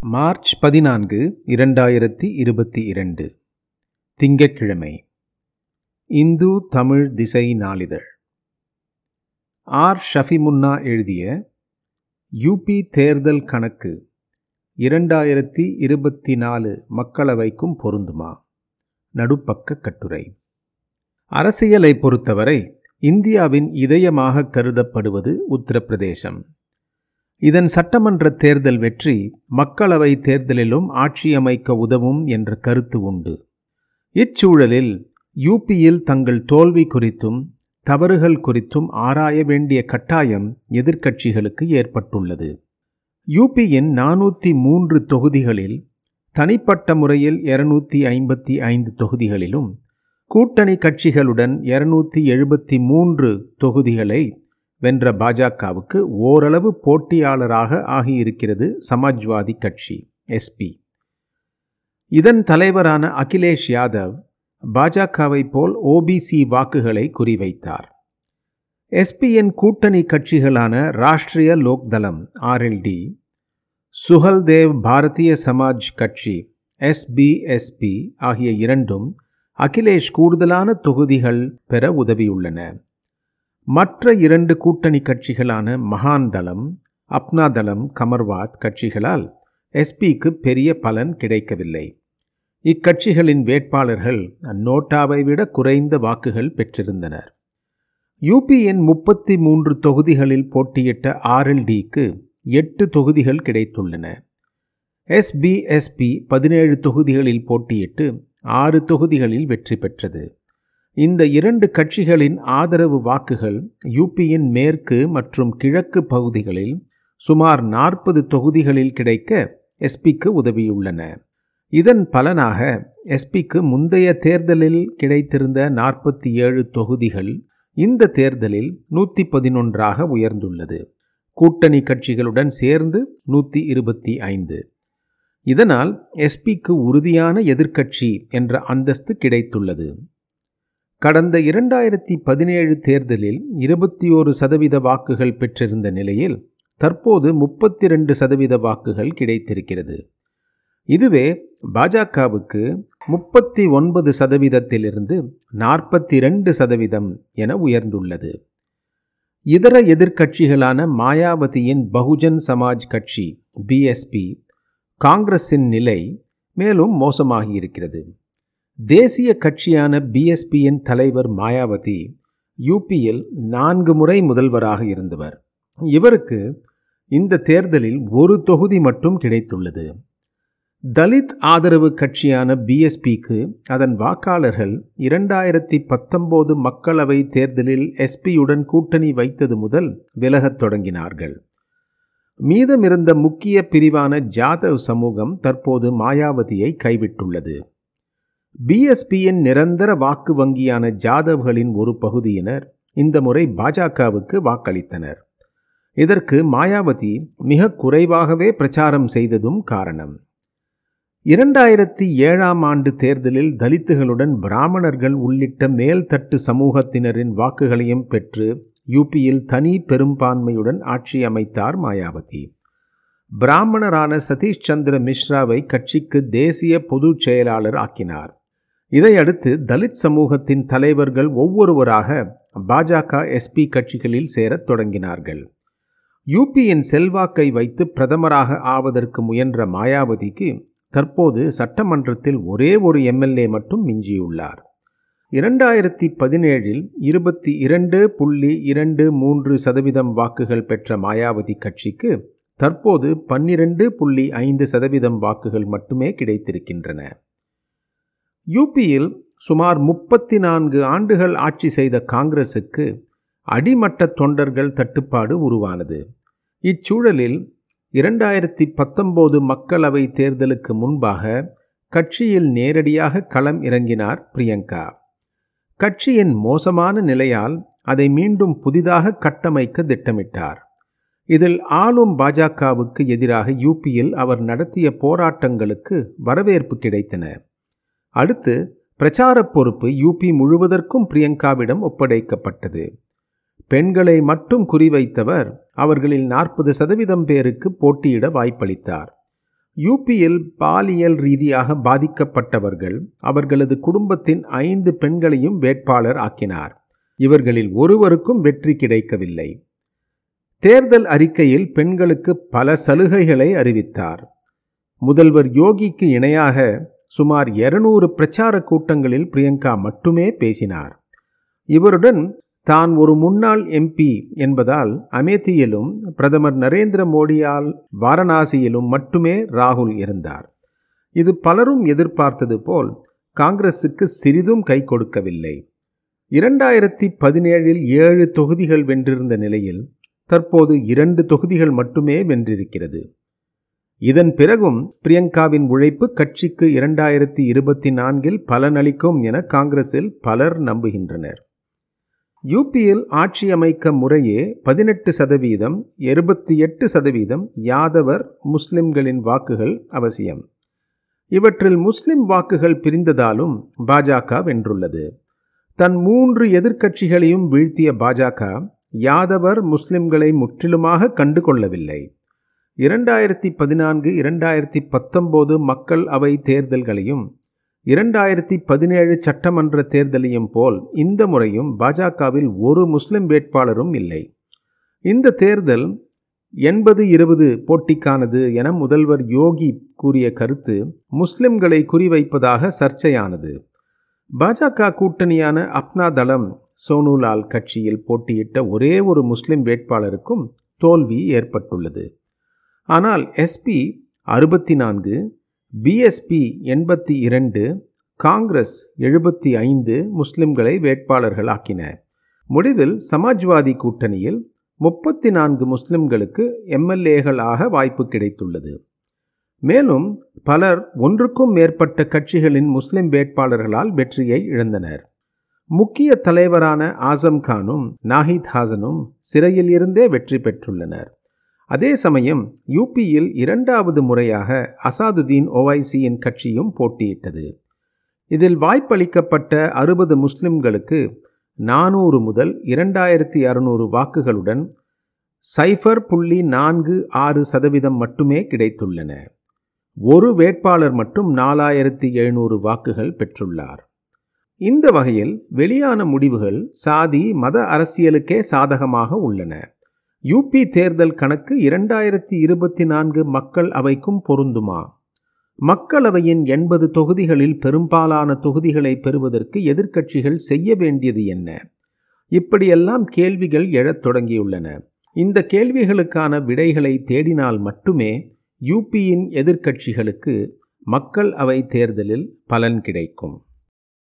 March பதினான்கு இரண்டாயிரத்தி இருபத்தி இரண்டு. திங்கட்கிழமை. இந்து தமிழ் திசை நாளிதழ். ஆர். ஷஃபிமுன்னா எழுதிய யூபி தேர்தல் கணக்கு இரண்டாயிரத்தி இருபத்தி நாலு மக்களவைக்கும் பொருந்துமா? நடுப்பக்க கட்டுரை. அரசியலை பொறுத்தவரை இந்தியாவின் இதயமாக கருதப்படுவது உத்தரப்பிரதேசம். இதன் சட்டமன்ற தேர்தல் வெற்றி மக்களவை தேர்தலிலும் ஆட்சியமைக்க உதவும் என்ற கருத்து உண்டு. இச்சூழலில் யூபியில் தங்கள் தோல்வி குறித்தும் தவறுகள் குறித்தும் ஆராய வேண்டிய கட்டாயம் எதிர்க்கட்சிகளுக்கு ஏற்பட்டுள்ளது. யூபியின் நானூற்றி மூன்று தொகுதிகளில் தனிப்பட்ட முறையில் இருநூற்றி ஐம்பத்தி ஐந்து தொகுதிகளிலும் கூட்டணி கட்சிகளுடன் இருநூற்றி எழுபத்தி மூன்று தொகுதிகளை வென்ற பாஜகவுக்கு ஓரளவு போட்டியாளராக ஆகியிருக்கிறது சமாஜ்வாதி கட்சி எஸ்பி இதன் தலைவரான அகிலேஷ் யாதவ் பாஜகவை போல் ஓபிசி வாக்குகளை குறிவைத்தார். எஸ்பியின் கூட்டணி கட்சிகளான ராஷ்டிரிய லோக்தளம் ஆர்எல்டி சுஹல்தேவ் பாரதிய சமாஜ் கட்சி எஸ்பிஎஸ்பி ஆகிய இரண்டும் அகிலேஷ் கூடுதலான தொகுதிகள் பெற உதவியுள்ளன. மற்ற இரண்டு கூட்டணி கட்சிகளான மகான் தளம் அப்னா தளம் கமர்வாத் கட்சிகளால் எஸ்பிக்கு பெரிய பலன் கிடைக்கவில்லை. இக்கட்சிகளின் வேட்பாளர்கள் நோட்டாவை விட குறைந்த வாக்குகள் பெற்றிருந்தனர். யூபியின் முப்பத்தி மூன்று தொகுதிகளில் போட்டியிட்ட ஆர்எல்டிக்கு எட்டு தொகுதிகள் கிடைத்துள்ளன. எஸ்பிஎஸ்பி பதினேழு தொகுதிகளில் போட்டியிட்டு ஆறு தொகுதிகளில் வெற்றி பெற்றது. இந்த இரண்டு கட்சிகளின் ஆதரவு வாக்குகள் யூபியின் மேற்கு மற்றும் கிழக்கு பகுதிகளில் சுமார் நாற்பது தொகுதிகளில் கிடைக்க எஸ்பிக்கு உதவியுள்ளன. இதன் பலனாக எஸ்பிக்கு முந்தைய தேர்தலில் கிடைத்திருந்த நாற்பத்தி ஏழு தொகுதிகள் இந்த தேர்தலில் நூற்றி பதினொன்றாக உயர்ந்துள்ளது. கூட்டணி கட்சிகளுடன் சேர்ந்து நூற்றி இருபத்தி ஐந்து இதனால் எஸ்பிக்கு உறுதியான எதிர்க்கட்சி என்ற அந்தஸ்து கிடைத்துள்ளது. கடந்த இரண்டாயிரத்தி பதினேழு தேர்தலில் இருபத்தி ஓரு சதவீத வாக்குகள் பெற்றிருந்த நிலையில் தற்போது முப்பத்தி ரெண்டு சதவீத வாக்குகள் கிடைத்திருக்கிறது. இதுவே பாஜகவுக்கு முப்பத்தி ஒன்பது சதவீதத்திலிருந்து நாற்பத்தி ரெண்டு சதவீதம் என உயர்ந்துள்ளது. இதர எதிர்க்கட்சிகளான மாயாவதியின் பகுஜன் சமாஜ் கட்சி பிஎஸ்பி காங்கிரஸின் நிலை மேலும் மோசமாகியிருக்கிறது. தேசிய கட்சியான பிஎஸ்பியின் தலைவர் மாயாவதி யூபியில் நான்கு முறை முதல்வராக இருந்தவர். இவருக்கு இந்த தேர்தலில் ஒரு தொகுதி மட்டும் கிடைத்துள்ளது. தலித் ஆதரவு கட்சியான பிஎஸ்பிக்கு அதன் வாக்காளர்கள் இரண்டாயிரத்தி பத்தொம்போது மக்களவை தேர்தலில் எஸ்பியுடன் கூட்டணி வைத்தது முதல் விலகத் தொடங்கினார்கள். மீதமிருந்த முக்கிய பிரிவான ஜாதவ் சமூகம் தற்போது மாயாவதியை கைவிட்டுள்ளது. பிஎஸ்பியின் நிரந்தர வாக்கு வங்கியான ஜாதவ்களின் ஒரு பகுதியினர் இந்த முறை பாஜகவுக்கு வாக்களித்தனர். இதற்கு மாயாவதி மிக குறைவாகவே பிரச்சாரம் செய்ததும் காரணம். இரண்டாயிரத்தி ஏழாம் ஆண்டு தேர்தலில் தலித்துகளுடன் பிராமணர்கள் உள்ளிட்ட மேல்தட்டு சமூகத்தினரின் வாக்குகளையும் பெற்று யூபியில் தனி பெரும்பான்மையுடன் ஆட்சி அமைத்தார் மாயாவதி. பிராமணரான சதீஷ் சந்திர மிஸ்ராவை கட்சிக்கு தேசிய பொதுச் செயலாளர் ஆக்கினார். இதையடுத்து தலித் சமூகத்தின் தலைவர்கள் ஒவ்வொருவராக பாஜக எஸ்பி கட்சிகளில் சேரத் தொடங்கினார்கள். யூபியின் செல்வாக்கை வைத்து பிரதமராக ஆவதற்கு முயன்ற மாயாவதிக்கு தற்போது சட்டமன்றத்தில் ஒரே ஒரு எம்எல்ஏ மட்டும் மிஞ்சியுள்ளார். இரண்டாயிரத்தி பதினேழில் இருபத்தி இரண்டு புள்ளி இரண்டு மூன்று சதவீதம் வாக்குகள் பெற்ற மாயாவதி கட்சிக்கு தற்போது பன்னிரண்டு புள்ளி ஐந்து சதவீதம் வாக்குகள் மட்டுமே கிடைத்திருக்கின்றன. யூபியில் சுமார் முப்பத்தி நான்கு ஆண்டுகள் ஆட்சி செய்த காங்கிரசுக்கு அடிமட்ட தொண்டர்கள் தட்டுப்பாடு உருவானது. இச்சூழலில் இரண்டாயிரத்தி பத்தொம்போது மக்களவை தேர்தலுக்கு முன்பாக கட்சியில் நேரடியாக களம் இறங்கினார் பிரியங்கா. கட்சியின் மோசமான நிலையால் அதை மீண்டும் புதிதாக கட்டமைக்க திட்டமிட்டார். இதில் ஆளும் பாஜகவுக்கு எதிராக யூபியில் அவர் நடத்திய போராட்டங்களுக்கு வரவேற்பு கிடைத்தன. அடுத்து பிரச்சார பொறுப்பு யூபி முழுவதற்கும் பிரியங்காவிடம் ஒப்படைக்கப்பட்டது. பெண்களை மட்டும் குறிவைத்தவர் அவர்களில் நாற்பது சதவீதம் பேருக்கு போட்டியிட வாய்ப்பளித்தார். யூபியில் பாலியல் ரீதியாக பாதிக்கப்பட்டவர்கள் அவர்களது குடும்பத்தின் ஐந்து பெண்களையும் வேட்பாளர் ஆக்கினார். இவர்களில் ஒருவருக்கும் வெற்றி கிடைக்கவில்லை. தேர்தல் அறிக்கையில் பெண்களுக்கு பல சலுகைகளை அறிவித்தார். முதல்வர் யோகிக்கு இணையாக சுமார் இருநூறு பிரச்சார கூட்டங்களில் பிரியங்கா மட்டுமே பேசினார். இவருடன் தான் ஒரு முன்னாள் எம்பி என்பதால் அமேத்தியிலும் பிரதமர் நரேந்திர மோடியால் வாரணாசியிலும் மட்டுமே ராகுல் இருந்தார். இது பலரும் எதிர்பார்த்தது போல் காங்கிரஸுக்கு சிறிதும் கை கொடுக்கவில்லை. இரண்டாயிரத்தி பதினேழில் ஏழு தொகுதிகள் வென்றிருந்த நிலையில் தற்போது இரண்டு தொகுதிகள் மட்டுமே வென்றிருக்கிறது. இதன் பிறகும் பிரியங்காவின் உழைப்பு கட்சிக்கு இரண்டாயிரத்தி இருபத்தி நான்கில் பலனளிக்கும் என காங்கிரஸில் பலர் நம்புகின்றனர். யூபியில் ஆட்சி அமைக்க முறையே பதினெட்டு சதவீதம் எழுபத்தி எட்டு சதவீதம் யாதவர் முஸ்லிம்களின் வாக்குகள் அவசியம். இவற்றில் முஸ்லிம் வாக்குகள் பிரிந்ததாலும் பாஜக வென்றுள்ளது. தன் மூன்று எதிர்க்கட்சிகளையும் வீழ்த்திய பாஜக யாதவர் முஸ்லிம்களை முற்றிலுமாக கண்டு கொள்ளவில்லை இரண்டாயிரத்தி பதினான்கு இரண்டாயிரத்தி பத்தொம்போது மக்கள் அவை தேர்தல்களையும் இரண்டாயிரத்தி பதினேழு சட்டமன்ற தேர்தலையும் போல் இந்த முறையும் பாஜகவில் ஒரு முஸ்லிம் வேட்பாளரும் இல்லை. இந்த தேர்தல் எண்பது இருபது போட்டிக்கானது என முதல்வர் யோகி கூறிய கருத்து முஸ்லிம்களை குறிவைப்பதாக சர்ச்சையானது. பாஜக கூட்டணியான அப்னா தளம் சோனுலால் கட்சியில் போட்டியிட்ட ஒரே ஒரு முஸ்லிம் வேட்பாளருக்கும் தோல்வி ஏற்பட்டுள்ளது. ஆனால் எஸ்பி அறுபத்தி நான்கு பிஎஸ்பி எண்பத்தி இரண்டு காங்கிரஸ் எழுபத்தி ஐந்து முஸ்லிம்களை வேட்பாளர்களாக்கின முடிவில் சமாஜ்வாதி கூட்டணியில் முப்பத்தி நான்கு முஸ்லிம்களுக்கு எம்எல்ஏகளாக வாய்ப்பு கிடைத்துள்ளது. மேலும் பலர் ஒன்றுக்கும் மேற்பட்ட கட்சிகளின் முஸ்லிம் வேட்பாளர்களால் வெற்றியை இழந்தனர். முக்கிய தலைவரான ஆசம் கானும் நாஹித் ஹாசனும் சிறையில் இருந்தே வெற்றி பெற்றுள்ளனர். அதே சமயம் யூபியில் இரண்டாவது முறையாக அசாதுதீன் ஓவைசியின் கட்சியும் போட்டியிட்டது. இதில் வாய்ப்பளிக்கப்பட்ட அறுபது முஸ்லிம்களுக்கு நானூறு முதல் இரண்டாயிரத்தி அறுநூறு வாக்குகளுடன் சைஃபர் புள்ளி நான்கு ஆறு சதவீதம் மட்டுமே கிடைத்துள்ளன. ஒரு வேட்பாளர் மட்டும் நாலாயிரத்தி எழுநூறு வாக்குகள் பெற்றுள்ளார். இந்த வகையில் வெளியான முடிவுகள் சாதி மத அரசியலுக்கே சாதகமாக உள்ளன. யூபி தேர்தல் கணக்கு இரண்டாயிரத்தி இருபத்தி நான்கு மக்கள் அவைக்கும் பொருந்துமா? மக்களவையின் எண்பது தொகுதிகளில் பெரும்பாலான தொகுதிகளை பெறுவதற்கு எதிர்க்கட்சிகள் செய்ய வேண்டியது என்ன? இப்படியெல்லாம் கேள்விகள் எழத் தொடங்கியுள்ளன. இந்த கேள்விகளுக்கான விடைகளை தேடினால் மட்டுமே யூபியின் எதிர்க்கட்சிகளுக்கு மக்கள் அவை தேர்தலில் பலன் கிடைக்கும்.